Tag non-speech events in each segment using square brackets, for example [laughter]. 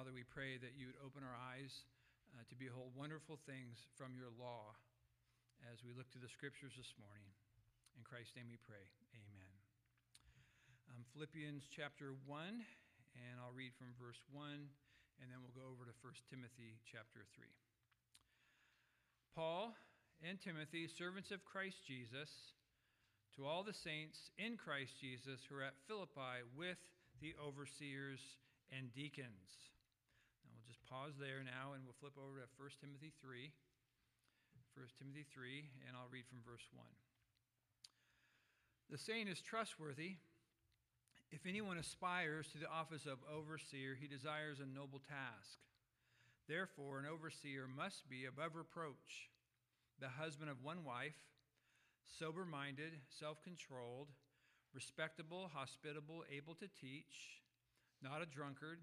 Father, we pray that you would open our eyes uh, to behold wonderful things from your law as we look to the scriptures this morning. In Christ's name we pray. Amen. Um, Philippians chapter 1, and I'll read from verse 1, and then we'll go over to 1 Timothy chapter 3. Paul and Timothy, servants of Christ Jesus, to all the saints in Christ Jesus who are at Philippi with the overseers and deacons. Pause there now and we'll flip over to 1 Timothy 3. 1 Timothy 3, and I'll read from verse 1. The saying is trustworthy. If anyone aspires to the office of overseer, he desires a noble task. Therefore, an overseer must be above reproach, the husband of one wife, sober minded, self controlled, respectable, hospitable, able to teach, not a drunkard,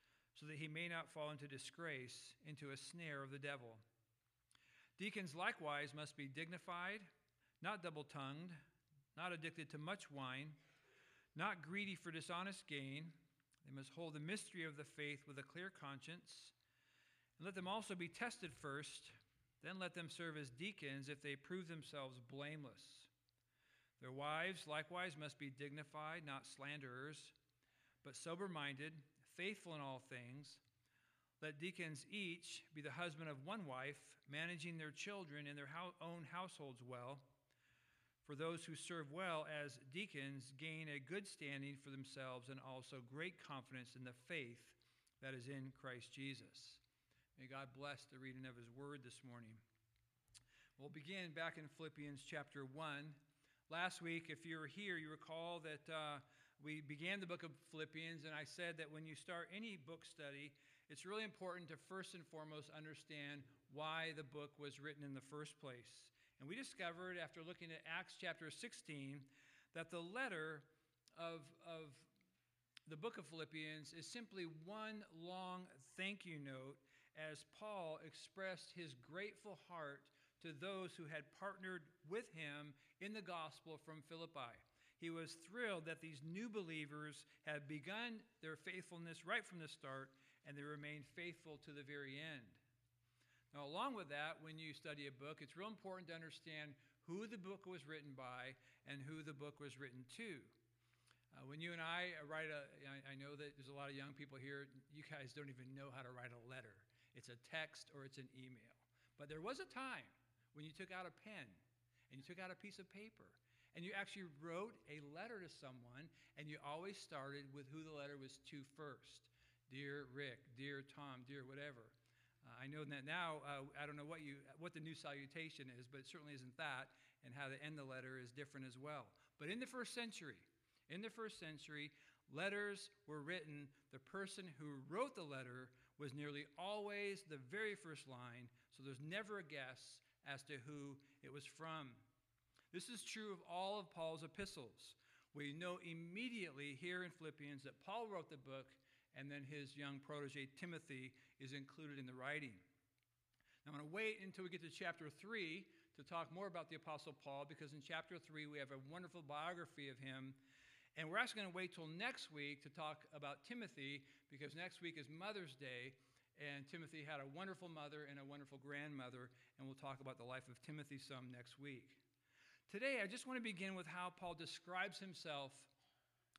so that he may not fall into disgrace, into a snare of the devil. Deacons likewise must be dignified, not double tongued, not addicted to much wine, not greedy for dishonest gain. They must hold the mystery of the faith with a clear conscience. And let them also be tested first, then let them serve as deacons if they prove themselves blameless. Their wives likewise must be dignified, not slanderers, but sober minded, faithful in all things. Let deacons each be the husband of one wife, managing their children and their own households well. For those who serve well as deacons gain a good standing for themselves and also great confidence in the faith that is in Christ Jesus. May God bless the reading of his word this morning. We'll begin back in Philippians chapter 1. Last week, if you were here, you recall that uh, we began the book of Philippians, and I said that when you start any book study, it's really important to first and foremost understand why the book was written in the first place. And we discovered, after looking at Acts chapter 16, that the letter of, of the book of Philippians is simply one long thank you note as Paul expressed his grateful heart to those who had partnered with him in the gospel from Philippi. He was thrilled that these new believers had begun their faithfulness right from the start and they remained faithful to the very end. Now, along with that, when you study a book, it's real important to understand who the book was written by and who the book was written to. Uh, when you and I write a, I know that there's a lot of young people here, you guys don't even know how to write a letter. It's a text or it's an email. But there was a time when you took out a pen and you took out a piece of paper and you actually wrote a letter to someone and you always started with who the letter was to first. Dear rick dear tom dear whatever. Uh, i know that now uh, i don't know what you what the new salutation is but it certainly isn't that and how to end the letter is different as well. But in the first century in the first century letters were written. The person who wrote the letter was nearly always the very first line so there's never a guess as to who it was from. This is true of all of Paul's epistles. We know immediately here in Philippians that Paul wrote the book, and then his young protege Timothy is included in the writing. Now, I'm going to wait until we get to chapter 3 to talk more about the Apostle Paul, because in chapter 3 we have a wonderful biography of him. And we're actually going to wait till next week to talk about Timothy, because next week is Mother's Day, and Timothy had a wonderful mother and a wonderful grandmother, and we'll talk about the life of Timothy some next week. Today, I just want to begin with how Paul describes himself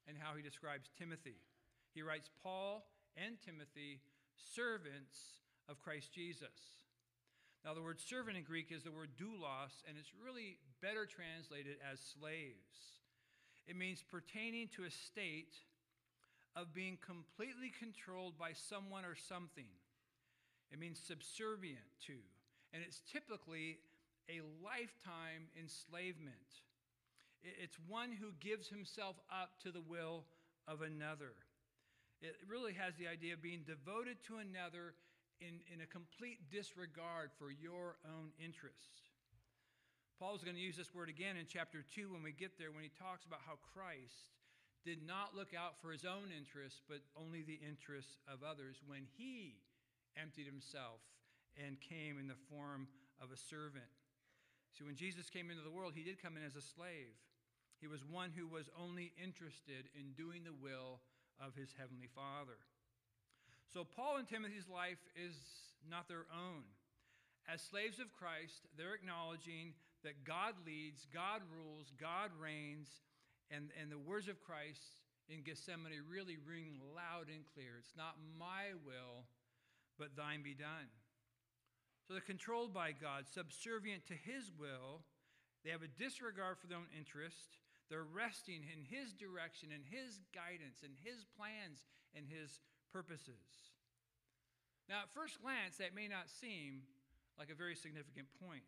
and how he describes Timothy. He writes, Paul and Timothy, servants of Christ Jesus. Now, the word servant in Greek is the word doulos, and it's really better translated as slaves. It means pertaining to a state of being completely controlled by someone or something. It means subservient to. And it's typically a lifetime enslavement. It's one who gives himself up to the will of another. It really has the idea of being devoted to another in, in a complete disregard for your own interests. Paul's going to use this word again in chapter 2 when we get there, when he talks about how Christ did not look out for his own interests, but only the interests of others when he emptied himself and came in the form of a servant. See, when Jesus came into the world, he did come in as a slave. He was one who was only interested in doing the will of his heavenly Father. So, Paul and Timothy's life is not their own. As slaves of Christ, they're acknowledging that God leads, God rules, God reigns, and, and the words of Christ in Gethsemane really ring loud and clear. It's not my will, but thine be done. So they're controlled by God, subservient to his will. They have a disregard for their own interest. They're resting in his direction, in his guidance, in his plans, in his purposes. Now, at first glance, that may not seem like a very significant point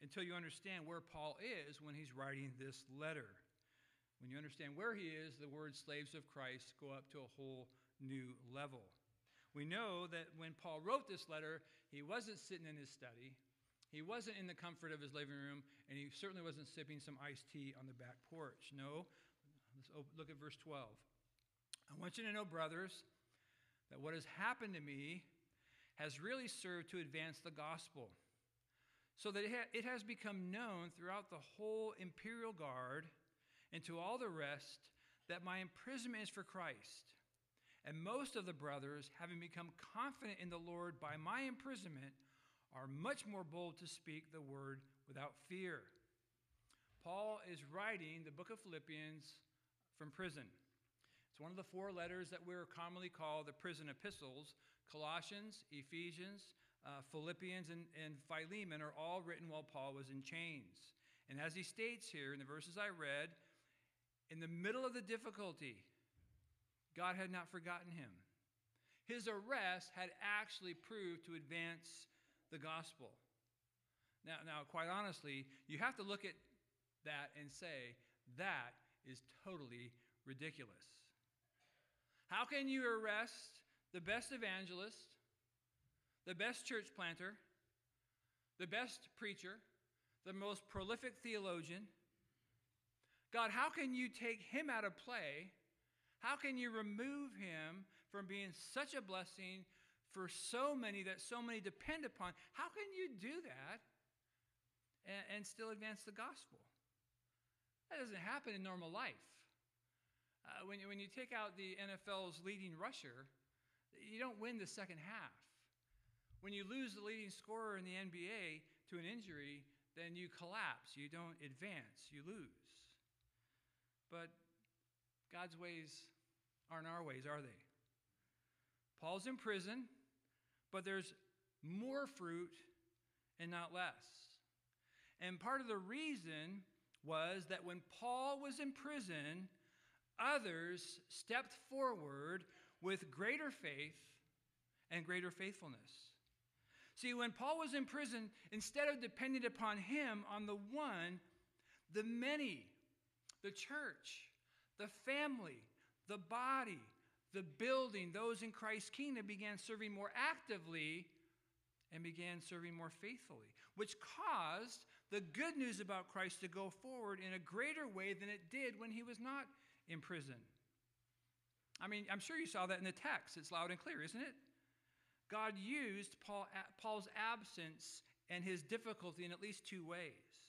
until you understand where Paul is when he's writing this letter. When you understand where he is, the words slaves of Christ go up to a whole new level. We know that when Paul wrote this letter, he wasn't sitting in his study, he wasn't in the comfort of his living room, and he certainly wasn't sipping some iced tea on the back porch. No. Let's look at verse 12. I want you to know, brothers, that what has happened to me has really served to advance the gospel, so that it has become known throughout the whole imperial guard and to all the rest that my imprisonment is for Christ. And most of the brothers, having become confident in the Lord by my imprisonment, are much more bold to speak the word without fear. Paul is writing the book of Philippians from prison. It's one of the four letters that we're commonly called the prison epistles. Colossians, Ephesians, uh, Philippians, and, and Philemon are all written while Paul was in chains. And as he states here in the verses I read, in the middle of the difficulty, God had not forgotten him. His arrest had actually proved to advance the gospel. Now, now, quite honestly, you have to look at that and say, that is totally ridiculous. How can you arrest the best evangelist, the best church planter, the best preacher, the most prolific theologian? God, how can you take him out of play? How can you remove him from being such a blessing for so many that so many depend upon? How can you do that and, and still advance the gospel? That doesn't happen in normal life. Uh, when, when you take out the NFL's leading rusher, you don't win the second half. When you lose the leading scorer in the NBA to an injury, then you collapse. You don't advance. You lose. But God's ways aren't our ways, are they? Paul's in prison, but there's more fruit and not less. And part of the reason was that when Paul was in prison, others stepped forward with greater faith and greater faithfulness. See, when Paul was in prison, instead of depending upon him on the one, the many, the church, the family, the body, the building, those in Christ's kingdom began serving more actively and began serving more faithfully, which caused the good news about Christ to go forward in a greater way than it did when he was not in prison. I mean, I'm sure you saw that in the text. It's loud and clear, isn't it? God used Paul, Paul's absence and his difficulty in at least two ways.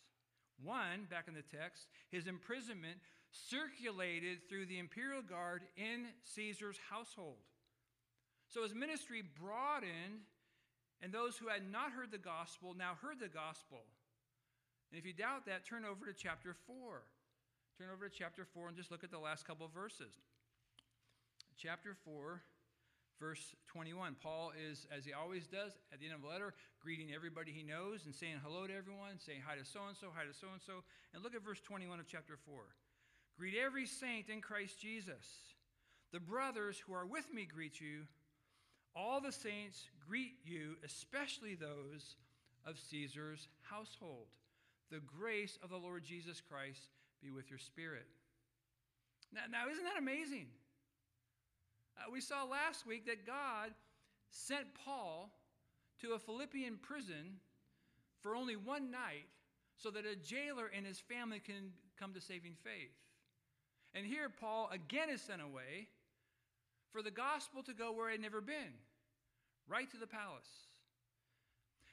One, back in the text, his imprisonment circulated through the imperial guard in Caesar's household. So his ministry broadened, and those who had not heard the gospel now heard the gospel. And if you doubt that, turn over to chapter 4. Turn over to chapter 4 and just look at the last couple of verses. Chapter 4, verse 21. Paul is, as he always does, at the end of the letter, greeting everybody he knows and saying hello to everyone, saying hi to so and so, hi to so and so. And look at verse 21 of chapter 4. Greet every saint in Christ Jesus. The brothers who are with me greet you. All the saints greet you, especially those of Caesar's household. The grace of the Lord Jesus Christ be with your spirit. Now, now isn't that amazing? Uh, we saw last week that God sent Paul to a Philippian prison for only one night so that a jailer and his family can come to saving faith. And here, Paul again is sent away for the gospel to go where it had never been, right to the palace.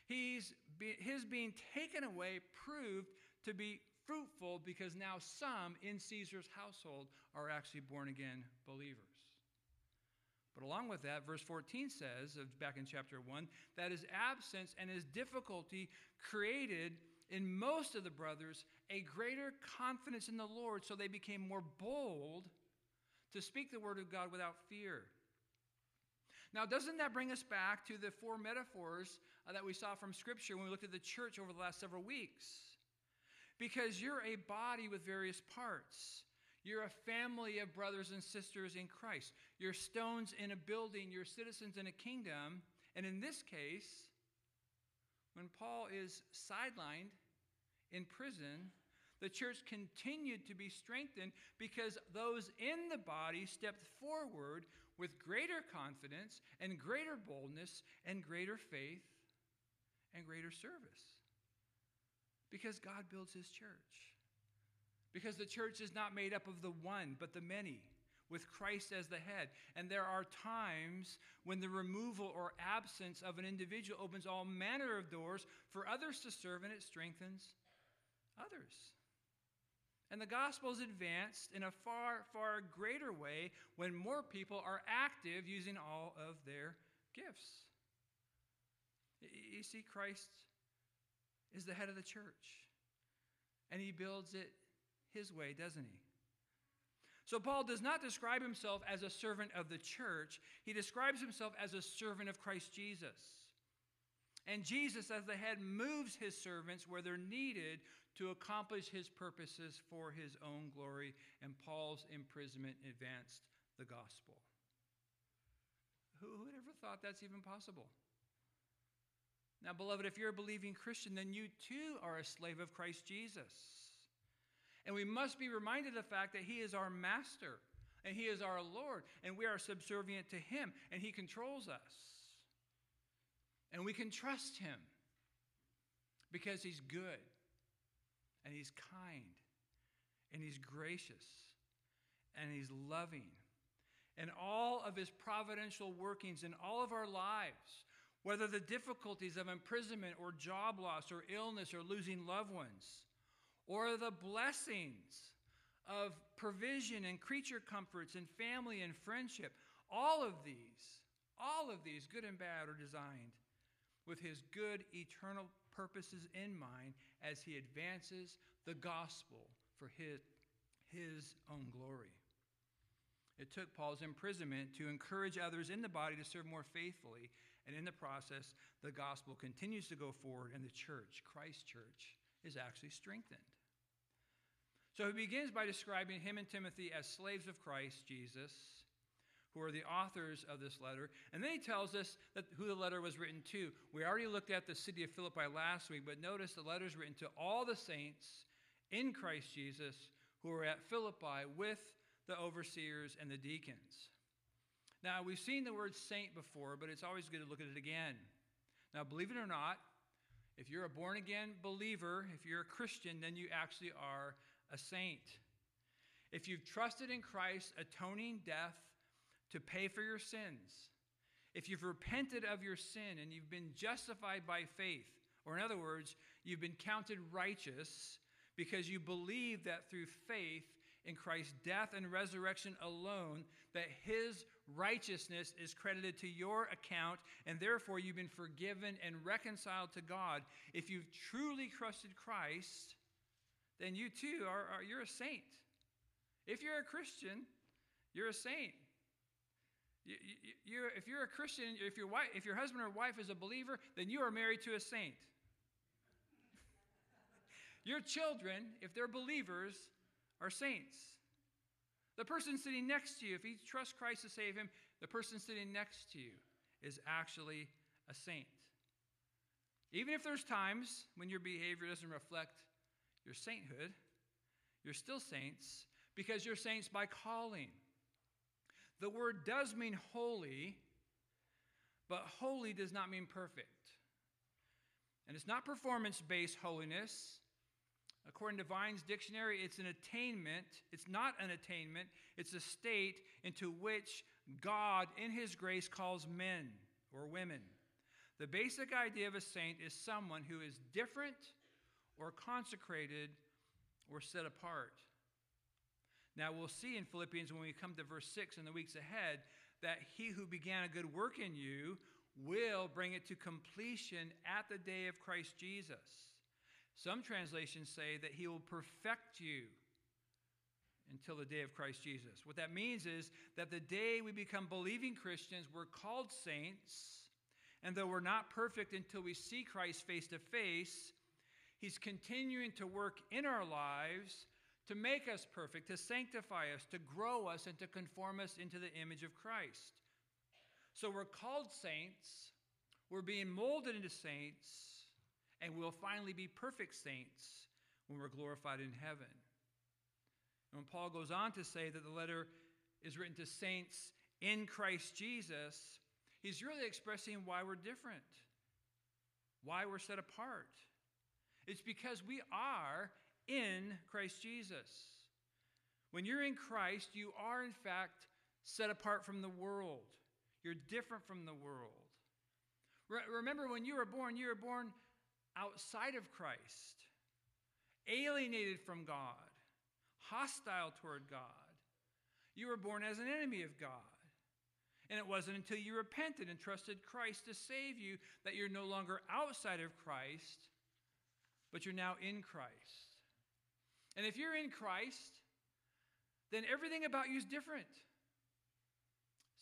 He's be, his being taken away proved to be fruitful because now some in Caesar's household are actually born again believers. But along with that, verse 14 says, back in chapter 1, that his absence and his difficulty created in most of the brothers a greater confidence in the Lord, so they became more bold to speak the word of God without fear. Now, doesn't that bring us back to the four metaphors uh, that we saw from Scripture when we looked at the church over the last several weeks? Because you're a body with various parts. You're a family of brothers and sisters in Christ. You're stones in a building, you're citizens in a kingdom. And in this case, when Paul is sidelined in prison, the church continued to be strengthened because those in the body stepped forward with greater confidence and greater boldness and greater faith and greater service. Because God builds his church. Because the church is not made up of the one, but the many, with Christ as the head. And there are times when the removal or absence of an individual opens all manner of doors for others to serve, and it strengthens others. And the gospel is advanced in a far, far greater way when more people are active using all of their gifts. You see, Christ is the head of the church, and he builds it his way, doesn't he? So, Paul does not describe himself as a servant of the church, he describes himself as a servant of Christ Jesus. And Jesus, as the head, moves his servants where they're needed to accomplish his purposes for his own glory, and Paul's imprisonment advanced the gospel. Who would ever thought that's even possible? Now, beloved, if you're a believing Christian, then you too are a slave of Christ Jesus. And we must be reminded of the fact that He is our master and He is our Lord, and we are subservient to Him, and He controls us. And we can trust Him because He's good and He's kind, and He's gracious, and He's loving. And all of His providential workings in all of our lives, whether the difficulties of imprisonment or job loss or illness or losing loved ones, or the blessings of provision and creature comforts and family and friendship, all of these, all of these, good and bad, are designed with His good eternal purposes in mind as he advances the gospel for his, his own glory. It took Paul's imprisonment to encourage others in the body to serve more faithfully, and in the process, the gospel continues to go forward, and the church, Christ Church, is actually strengthened. So he begins by describing him and Timothy as slaves of Christ Jesus who are the authors of this letter. And then he tells us who the letter was written to. We already looked at the city of Philippi last week, but notice the letter is written to all the saints in Christ Jesus who are at Philippi with the overseers and the deacons. Now, we've seen the word saint before, but it's always good to look at it again. Now, believe it or not, if you're a born again believer, if you're a Christian, then you actually are a saint. If you've trusted in Christ's atoning death to pay for your sins, if you've repented of your sin and you've been justified by faith, or in other words, you've been counted righteous because you believe that through faith in Christ's death and resurrection alone, that his righteousness is credited to your account, and therefore you've been forgiven and reconciled to God. If you've truly trusted Christ, then you too are, are you're a saint. If you're a Christian, you're a saint. You—you if you're a Christian, if your, wife, if your husband or wife is a believer, then you are married to a saint. [laughs] your children, if they're believers, are saints. The person sitting next to you, if he trusts Christ to save him, the person sitting next to you is actually a saint. Even if there's times when your behavior doesn't reflect your sainthood, you're still saints because you're saints by calling. The word does mean holy, But holy does not mean perfect. And it's not performance based holiness. According to Vine's dictionary, it's an attainment. It's not an attainment, it's a state into which God, in His grace, calls men or women. The basic idea of a saint is someone who is different or consecrated or set apart. Now, we'll see in Philippians when we come to verse 6 in the weeks ahead that he who began a good work in you will bring it to completion at the day of Christ Jesus. Some translations say that he will perfect you until the day of Christ Jesus. What that means is that the day we become believing Christians, we're called saints, and though we're not perfect until we see Christ face to face, he's continuing to work in our lives to make us perfect, to sanctify us, to grow us, and to conform us into the image of Christ. So we're called saints, we're being molded into saints, and we'll finally be perfect saints when we're glorified in heaven. And when Paul goes on to say that the letter is written to saints in Christ Jesus, he's really expressing why we're different, why we're set apart. It's because we are in Christ Jesus. When you're in Christ, you are in fact set apart from the world. You're different from the world. Re- remember, when you were born, you were born outside of Christ, alienated from God, hostile toward God. You were born as an enemy of God. And it wasn't until you repented and trusted Christ to save you that you're no longer outside of Christ, but you're now in Christ. And if you're in Christ, then everything about you is different.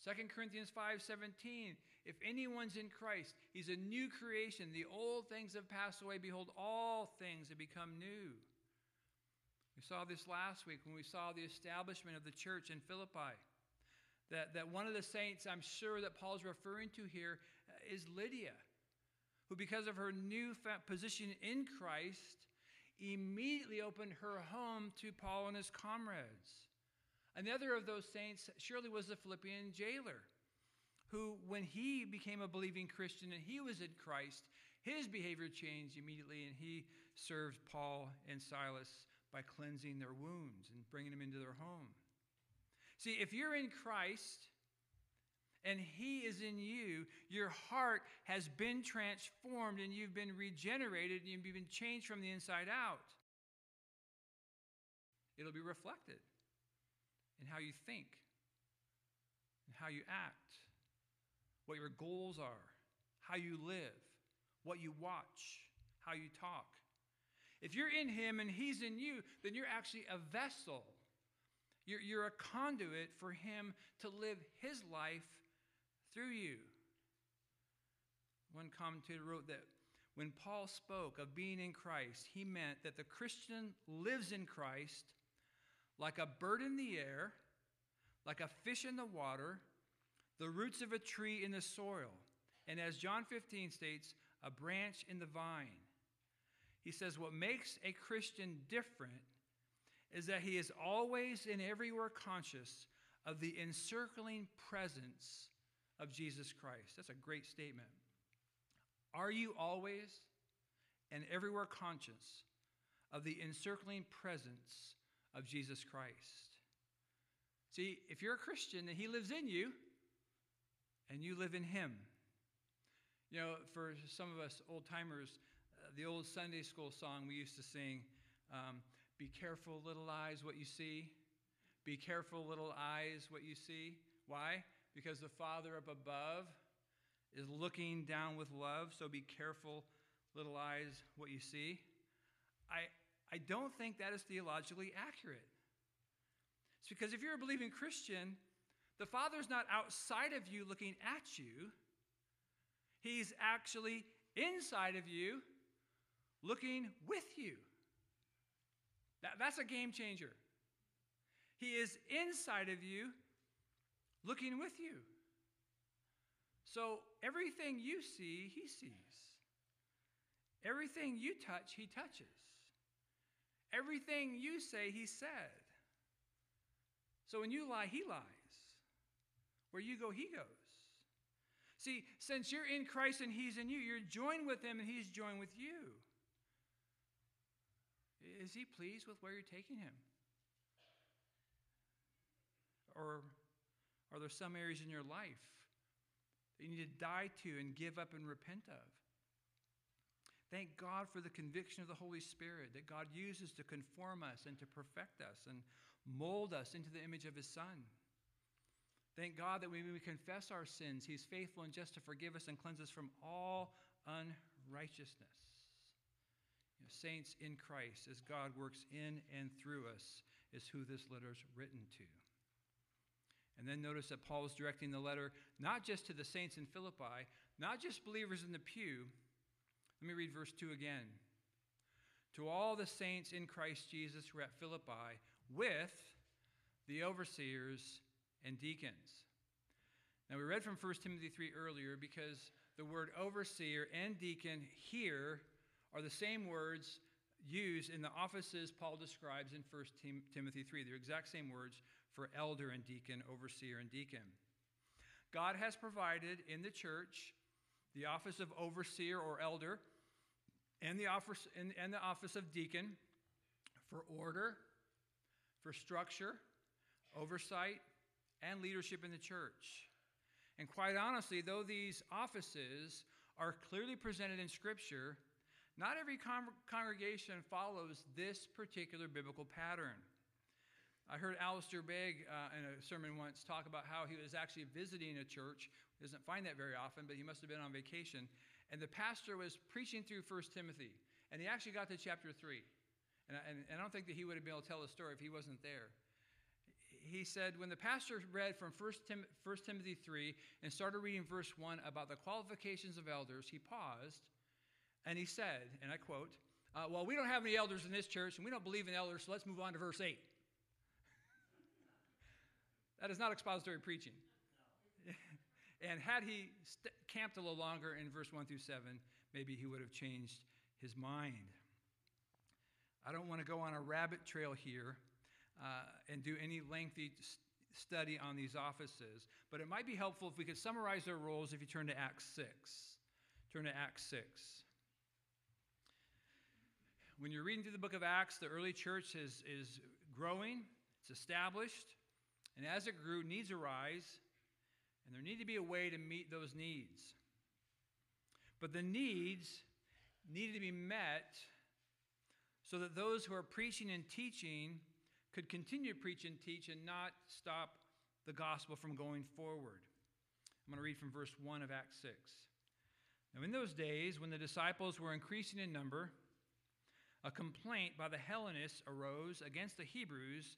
2 Corinthians 5:17 If anyone's in Christ, he's a new creation. The old things have passed away. Behold, all things have become new. We saw this last week when we saw the establishment of the church in Philippi. That, that one of the saints I'm sure that Paul's referring to here uh, Lydia, who, because of her new position in Christ, immediately opened her home to Paul and his comrades. Another of those saints surely was the Philippian jailer, who, when he became a believing Christian and he was in Christ, his behavior changed immediately and he served Paul and Silas by cleansing their wounds and bringing them into their home. See, if you're in Christ, and He is in you, your heart has been transformed and you've been regenerated and you've been changed from the inside out. It'll be reflected in how you think, how you act, what your goals are, how you live, what you watch, how you talk. If you're in Him and He's in you, then you're actually a vessel. You're, you're a conduit for Him to live His life through you. One commentator wrote that when Paul spoke of being in Christ, he meant that the Christian lives in Christ like a bird in the air, like a fish in the water, the roots of a tree in the soil, and as John 15 states, a branch in the vine. He says, What makes a Christian different is that he is always and everywhere conscious of the encircling presence of Jesus Christ. That's a great statement. Are you always and everywhere conscious of the encircling presence of Jesus Christ? See, if you're a Christian, then He lives in you and you live in Him. You know, for some of us old timers, uh, the old Sunday school song we used to sing um, Be careful, little eyes, what you see. Be careful, little eyes, what you see. Why? Because the Father up above is looking down with love. So be careful, little eyes, what you see. I, I don't think that is theologically accurate. It's because if you're a believing Christian, the Father's not outside of you looking at you, He's actually inside of you looking with you. That, that's a game changer. He is inside of you looking with you. So everything you see, he sees. Everything you touch, he touches. Everything you say, he said. So when you lie, he lies. Where you go, he goes. See, since you're in Christ and He's in you, you're joined with Him and He's joined with you. Is He pleased with where you're taking Him? Or are there some areas in your life that you need to die to and give up and repent of? Thank God for the conviction of the Holy Spirit that God uses to conform us and to perfect us and mold us into the image of His Son. Thank God that when we confess our sins, He's faithful and just to forgive us and cleanse us from all unrighteousness. You know, saints in Christ, as God works in and through us, is who this letter is written to. And then notice that Paul is directing the letter not just to the saints in Philippi, not just believers in the pew let me read verse 2 again. To all the saints in Christ Jesus who are at Philippi, with the overseers and deacons. Now, we read from 1 Timothy 3 earlier because the word overseer and deacon here are the same words used in the offices Paul describes in 1 Timothy 3. They're exact same words for elder and deacon, overseer and deacon. God has provided in the church the office of overseer or elder, and the office, and, and the office of deacon for order, for structure, oversight, and leadership in the church. And quite honestly, though these offices are clearly presented in Scripture, not every con- congregation follows this particular biblical pattern. I heard Alistair Begg uh, in a sermon once talk about how he was actually visiting a church. He doesn't find that very often, but he must have been on vacation. And the pastor was preaching through 1 Timothy, and he actually got to chapter 3. And I, and, and I don't think that he would have been able to tell the story if he wasn't there. He said, when the pastor read from 1, Tim, 1 Timothy 3 and started reading verse 1 about the qualifications of elders, he paused and he said, and I quote, uh, Well, we don't have any elders in this church, and we don't believe in elders, so let's move on to verse 8. That is not expository preaching. [laughs] and had he st- camped a little longer in verse 1 through 7, maybe he would have changed his mind. I don't want to go on a rabbit trail here uh, and do any lengthy st- study on these offices, but it might be helpful if we could summarize their roles if you turn to Acts 6. Turn to Acts 6. When you're reading through the book of Acts, the early church is, is growing, it's established. And as it grew, needs arise, and there needed to be a way to meet those needs. But the needs needed to be met so that those who are preaching and teaching could continue to preach and teach and not stop the gospel from going forward. I'm going to read from verse 1 of Acts 6. Now, in those days, when the disciples were increasing in number, a complaint by the Hellenists arose against the Hebrews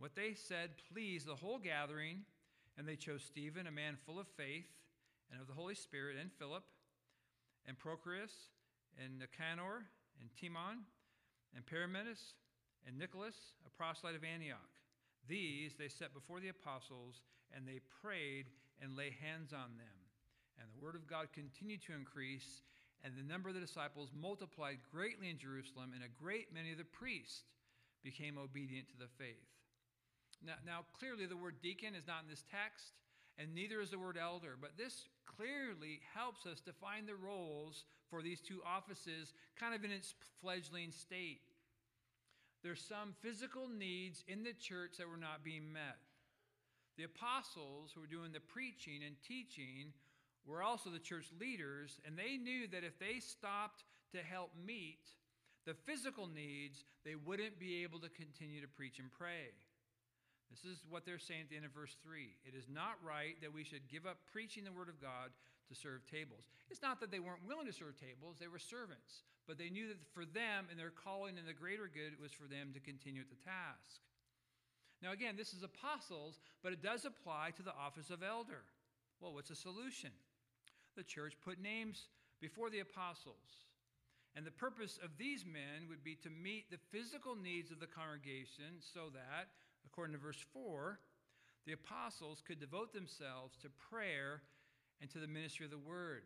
What they said pleased the whole gathering, and they chose Stephen, a man full of faith and of the Holy Spirit, and Philip, and Prochorus, and Nicanor, and Timon, and Parmenas, and Nicholas, a proselyte of Antioch. These they set before the apostles, and they prayed and lay hands on them. And the word of God continued to increase, and the number of the disciples multiplied greatly in Jerusalem, and a great many of the priests became obedient to the faith. Now, now, clearly, the word deacon is not in this text, and neither is the word elder, but this clearly helps us define the roles for these two offices kind of in its fledgling state. There's some physical needs in the church that were not being met. The apostles who were doing the preaching and teaching were also the church leaders, and they knew that if they stopped to help meet the physical needs, they wouldn't be able to continue to preach and pray. This is what they're saying at the end of verse 3. It is not right that we should give up preaching the word of God to serve tables. It's not that they weren't willing to serve tables, they were servants. But they knew that for them and their calling and the greater good was for them to continue the task. Now, again, this is apostles, but it does apply to the office of elder. Well, what's the solution? The church put names before the apostles. And the purpose of these men would be to meet the physical needs of the congregation so that, according to verse 4, the apostles could devote themselves to prayer and to the ministry of the word.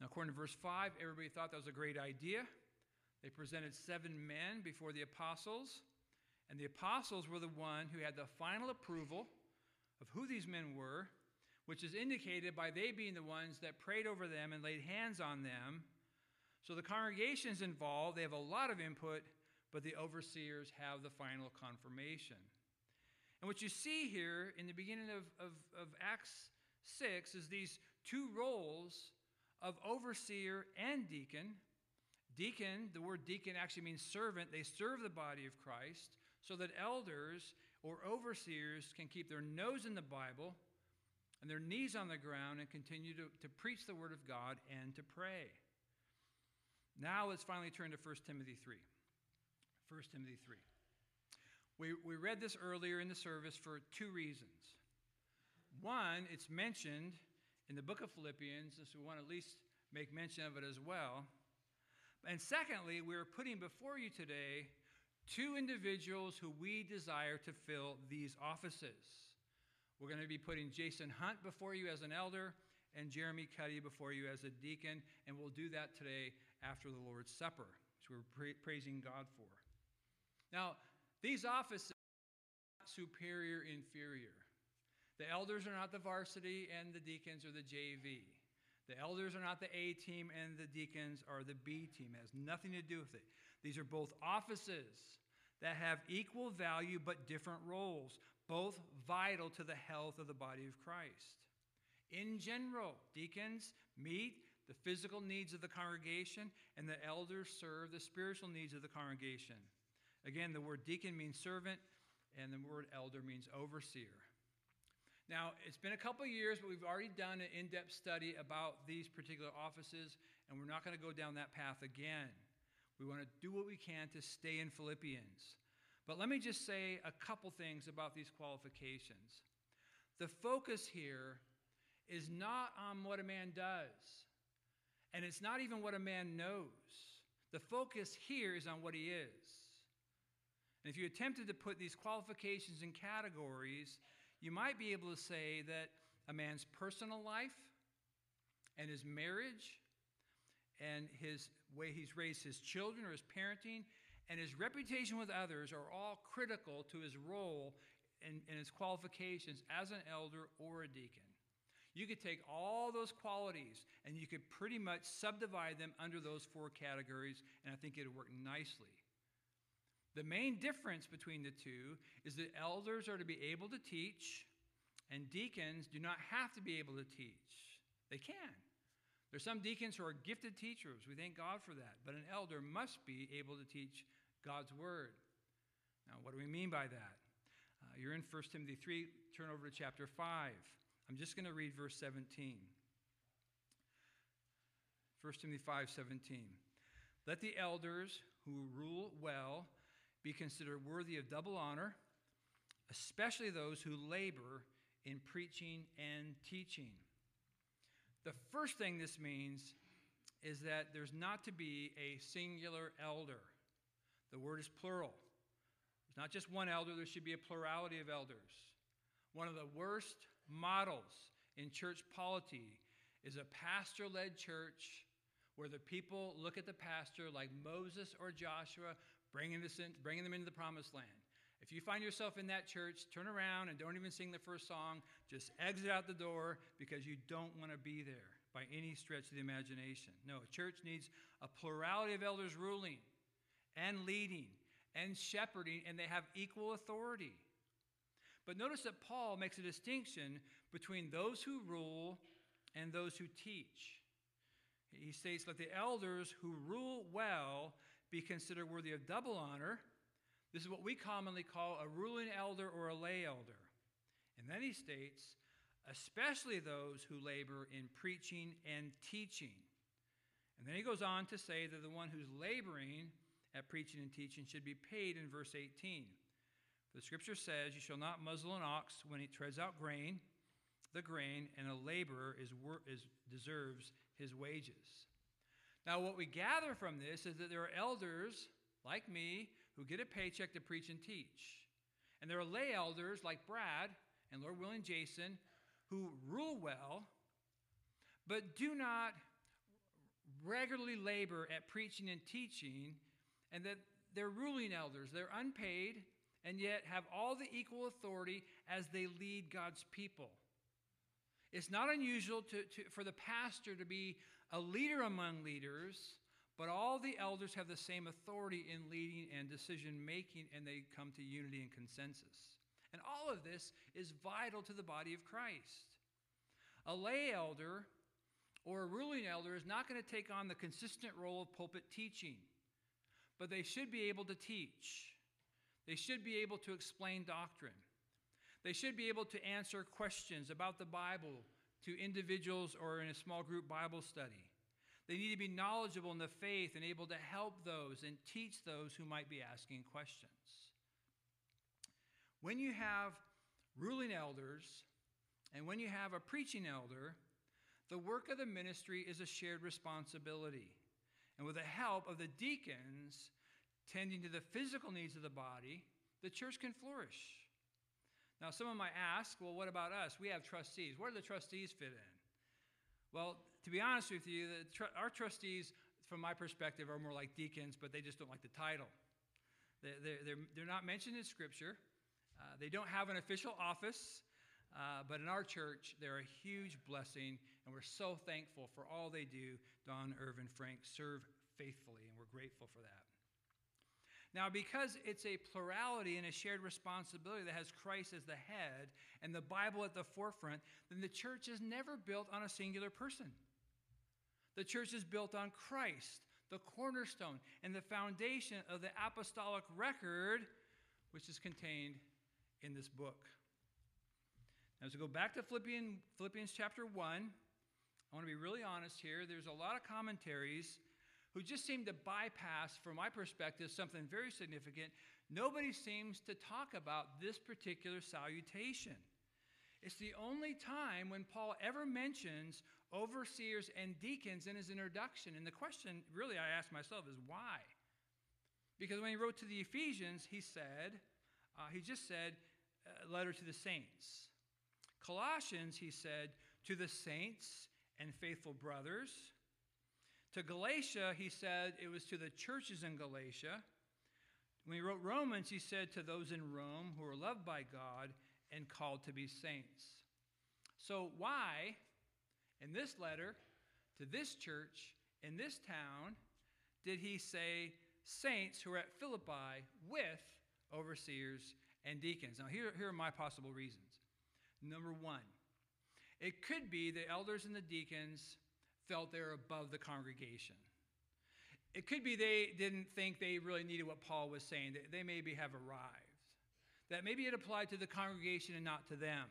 Now, according to verse 5, everybody thought that was a great idea. They presented seven men before the apostles, and the apostles were the one who had the final approval of who these men were, which is indicated by they being the ones that prayed over them and laid hands on them so the congregations involved, they have a lot of input, but the overseers have the final confirmation. And what you see here in the beginning of, of, of Acts 6 is these two roles of overseer and deacon. Deacon, the word deacon actually means servant. They serve the body of Christ so that elders or overseers can keep their nose in the Bible and their knees on the ground and continue to, to preach the word of God and to pray. Now let's finally turn to 1 Timothy 3. 1 Timothy 3. We, we read this earlier in the service for two reasons. One, it's mentioned in the book of Philippians, so we want to at least make mention of it as well. And secondly, we're putting before you today two individuals who we desire to fill these offices. We're going to be putting Jason Hunt before you as an elder and Jeremy Cuddy before you as a deacon, and we'll do that today after the Lord's Supper, which we're pra- praising God for. Now, these offices are not superior, inferior. The elders are not the varsity, and the deacons are the JV. The elders are not the A team, and the deacons are the B team. It has nothing to do with it. These are both offices that have equal value but different roles, both vital to the health of the body of Christ. In general, deacons meet the physical needs of the congregation, and the elders serve the spiritual needs of the congregation. Again, the word deacon means servant, and the word elder means overseer. Now, it's been a couple years, but we've already done an in depth study about these particular offices, and we're not going to go down that path again. We want to do what we can to stay in Philippians. But let me just say a couple things about these qualifications. The focus here is not on what a man does, and it's not even what a man knows. The focus here is on what he is. And if you attempted to put these qualifications in categories, you might be able to say that a man's personal life and his marriage and his way he's raised his children or his parenting and his reputation with others are all critical to his role and, and his qualifications as an elder or a deacon. You could take all those qualities and you could pretty much subdivide them under those four categories, and I think it would work nicely. The main difference between the two is that elders are to be able to teach, and deacons do not have to be able to teach. They can. There's some deacons who are gifted teachers. We thank God for that. But an elder must be able to teach God's word. Now, what do we mean by that? Uh, you're in 1 Timothy 3, turn over to chapter 5. I'm just going to read verse 17. 1 Timothy 5 17. Let the elders who rule well be considered worthy of double honor, especially those who labor in preaching and teaching. The first thing this means is that there's not to be a singular elder. The word is plural. There's not just one elder, there should be a plurality of elders. One of the worst models in church polity is a pastor led church where the people look at the pastor like Moses or Joshua, bringing, this in, bringing them into the promised land. If you find yourself in that church, turn around and don't even sing the first song. Just exit out the door because you don't want to be there by any stretch of the imagination. No, a church needs a plurality of elders ruling and leading and shepherding, and they have equal authority. But notice that Paul makes a distinction between those who rule and those who teach. He states, Let the elders who rule well be considered worthy of double honor. This is what we commonly call a ruling elder or a lay elder. And then he states, especially those who labor in preaching and teaching. And then he goes on to say that the one who's laboring at preaching and teaching should be paid in verse 18. The scripture says, You shall not muzzle an ox when he treads out grain, the grain, and a laborer is, is, deserves his wages. Now, what we gather from this is that there are elders like me who get a paycheck to preach and teach. And there are lay elders like Brad and Lord willing Jason who rule well, but do not regularly labor at preaching and teaching, and that they're ruling elders. They're unpaid and yet have all the equal authority as they lead God's people. It's not unusual to, to, for the pastor to be a leader among leaders, but all the elders have the same authority in leading and decision making, and they come to unity and consensus. And all of this is vital to the body of Christ. A lay elder or a ruling elder is not going to take on the consistent role of pulpit teaching, but they should be able to teach. They should be able to explain doctrine. They should be able to answer questions about the Bible to individuals or in a small group Bible study. They need to be knowledgeable in the faith and able to help those and teach those who might be asking questions. When you have ruling elders and when you have a preaching elder, the work of the ministry is a shared responsibility. And with the help of the deacons tending to the physical needs of the body, the church can flourish. Now, someone might ask, well, what about us? We have trustees. Where do the trustees fit in? Well, to be honest with you, tr- our trustees, from my perspective, are more like deacons, but they just don't like the title. They're, they're, they're not mentioned in Scripture. Uh, they don't have an official office, uh, but in our church, they're a huge blessing, and we're so thankful for all they do. Don, Irvin, Frank serve faithfully, and we're grateful for that. Now, because it's a plurality and a shared responsibility that has Christ as the head and the Bible at the forefront, then the church is never built on a singular person. The church is built on Christ, the cornerstone, and the foundation of the apostolic record, which is contained in this book. Now, as we go back to Philippians, Philippians chapter 1, I want to be really honest here. There's a lot of commentaries who just seem to bypass, from my perspective, something very significant. Nobody seems to talk about this particular salutation. It's the only time when Paul ever mentions overseers and deacons in his introduction. And the question, really, I ask myself is why? Because when he wrote to the Ephesians, he said, uh, he just said, uh, letter to the saints. Colossians, he said, to the saints and faithful brothers. To Galatia, he said it was to the churches in Galatia. When he wrote Romans, he said to those in Rome who are loved by God and called to be saints. So, why, in this letter to this church in this town, did he say saints who are at Philippi with overseers and deacons? Now, here, here are my possible reasons. Number one, it could be the elders and the deacons felt they're above the congregation. It could be they didn't think they really needed what Paul was saying, that they maybe have arrived, that maybe it applied to the congregation and not to them.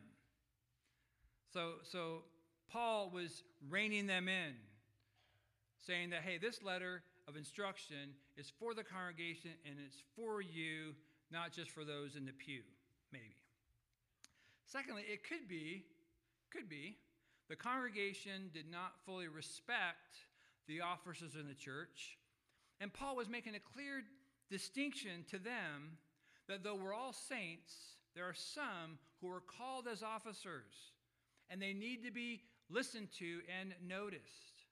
So, so Paul was reining them in, saying that, hey, this letter of instruction is for the congregation and it's for you, not just for those in the pew, maybe. Secondly, it could be, could be the congregation did not fully respect the officers in the church, and Paul was making a clear distinction to them that though we're all saints, there are some who are called as officers, and they need to be listened to and noticed.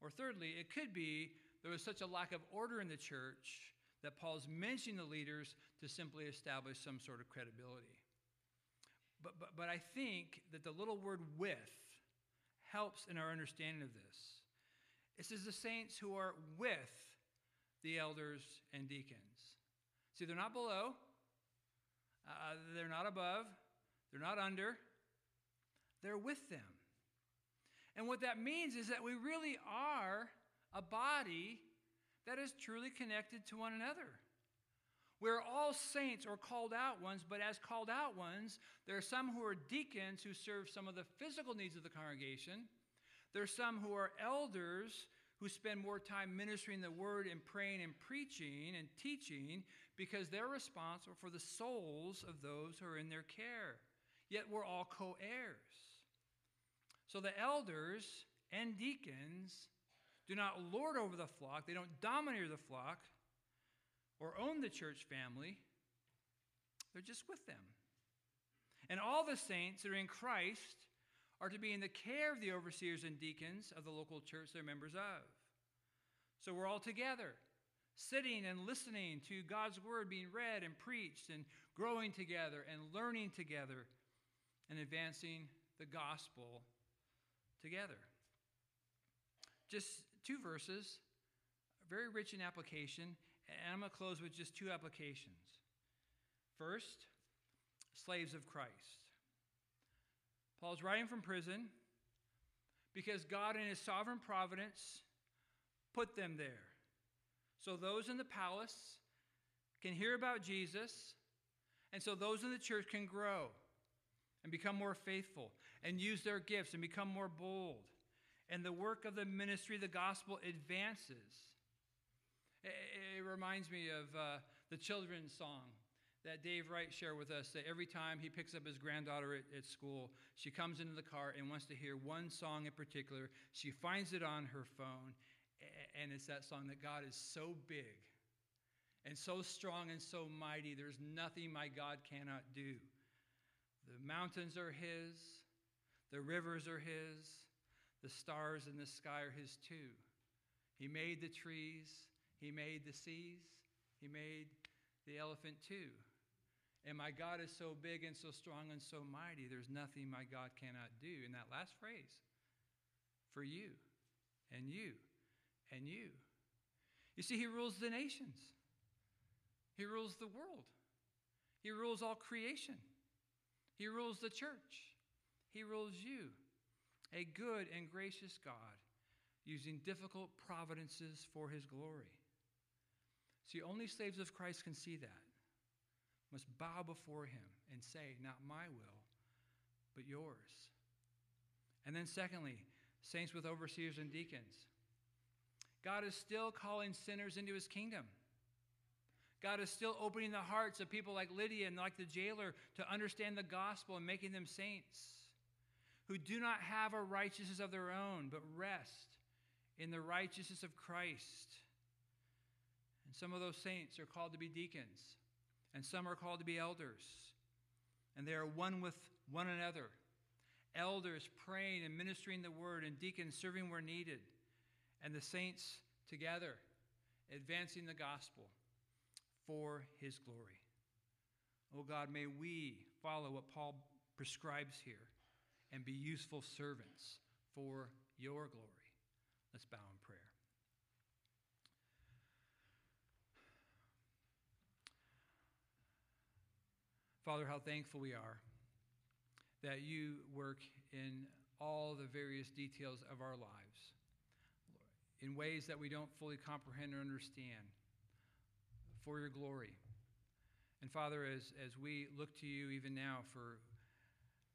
Or thirdly, it could be there was such a lack of order in the church that Paul's mentioning the leaders to simply establish some sort of credibility. But, but, but I think that the little word with helps in our understanding of this. It says the saints who are with the elders and deacons. See, they're not below, uh, they're not above, they're not under, they're with them. And what that means is that we really are a body that is truly connected to one another. We're all saints or called out ones, but as called out ones, there are some who are deacons who serve some of the physical needs of the congregation. There are some who are elders who spend more time ministering the word and praying and preaching and teaching because they're responsible for the souls of those who are in their care. Yet we're all co heirs. So the elders and deacons do not lord over the flock, they don't domineer the flock or own the church family, they're just with them. And all the saints that are in Christ are to be in the care of the overseers and deacons of the local church they're members of. So we're all together, sitting and listening to God's word being read and preached, and growing together and learning together and advancing the gospel together. Just two verses, very rich in application, and I'm going to close with just two applications. First, slaves of Christ. Paul's writing from prison because God, in his sovereign providence, put them there. So those in the palace can hear about Jesus, and so those in the church can grow and become more faithful and use their gifts and become more bold. And the work of the ministry, the gospel, advances. It, it reminds me of uh, the children's song that Dave Wright shared with us that every time he picks up his granddaughter at, at, school, she comes into the car and wants to hear one song in particular. She finds it on her phone, and it's that song that God is so big and so strong and so mighty, there's nothing my God cannot do. The mountains are His, the rivers are His, the stars in the sky are His too. He made the trees, He made the seas, He made the elephant too. And my God is so big and so strong and so mighty, there's nothing my God cannot do. In that last phrase, for you and you and you. You see, He rules the nations, He rules the world, He rules all creation, He rules the church, He rules you. A good and gracious God using difficult providences for His glory. See, only slaves of Christ can see that must bow before him and say, Not my will, but yours. And then, secondly, saints with overseers and deacons. God is still calling sinners into his kingdom. God is still opening the hearts of people like Lydia and like the jailer to understand the gospel and making them saints who do not have a righteousness of their own, but rest in the righteousness of Christ. And some of those saints are called to be deacons and some are called to be elders. And they are one with one another. Elders praying and ministering the word, and deacons serving where needed, and the saints together advancing the gospel for his glory. Oh God, may we follow what Paul prescribes here and be useful servants for your glory. Let's bow in prayer. Father, how thankful we are that you work in all the various details of our lives in ways that we don't fully comprehend or understand for your glory. And Father, as, as we look to you even now for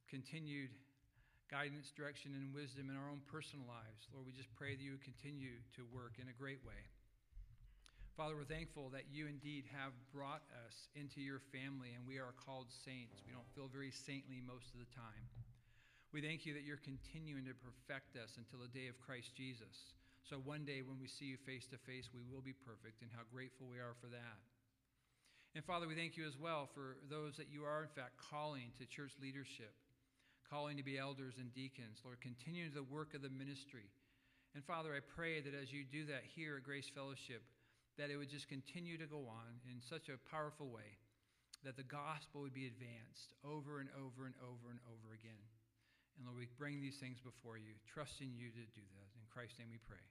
continued guidance, direction, and wisdom in our own personal lives, Lord, we just pray that you would continue to work in a great way. Father, we're thankful that you indeed have brought us into your family and we are called saints. We don't feel very saintly most of the time. We thank you that you're continuing to perfect us until the day of Christ Jesus. So one day when we see you face to face, we will be perfect, and how grateful we are for that. And Father, we thank you as well for those that you are, in fact, calling to church leadership, calling to be elders and deacons. Lord, continue the work of the ministry. And Father, I pray that as you do that here at Grace Fellowship, that it would just continue to go on in such a powerful way that the gospel would be advanced over and over and over and over again. And Lord, we bring these things before you, trusting you to do that. In Christ's name we pray.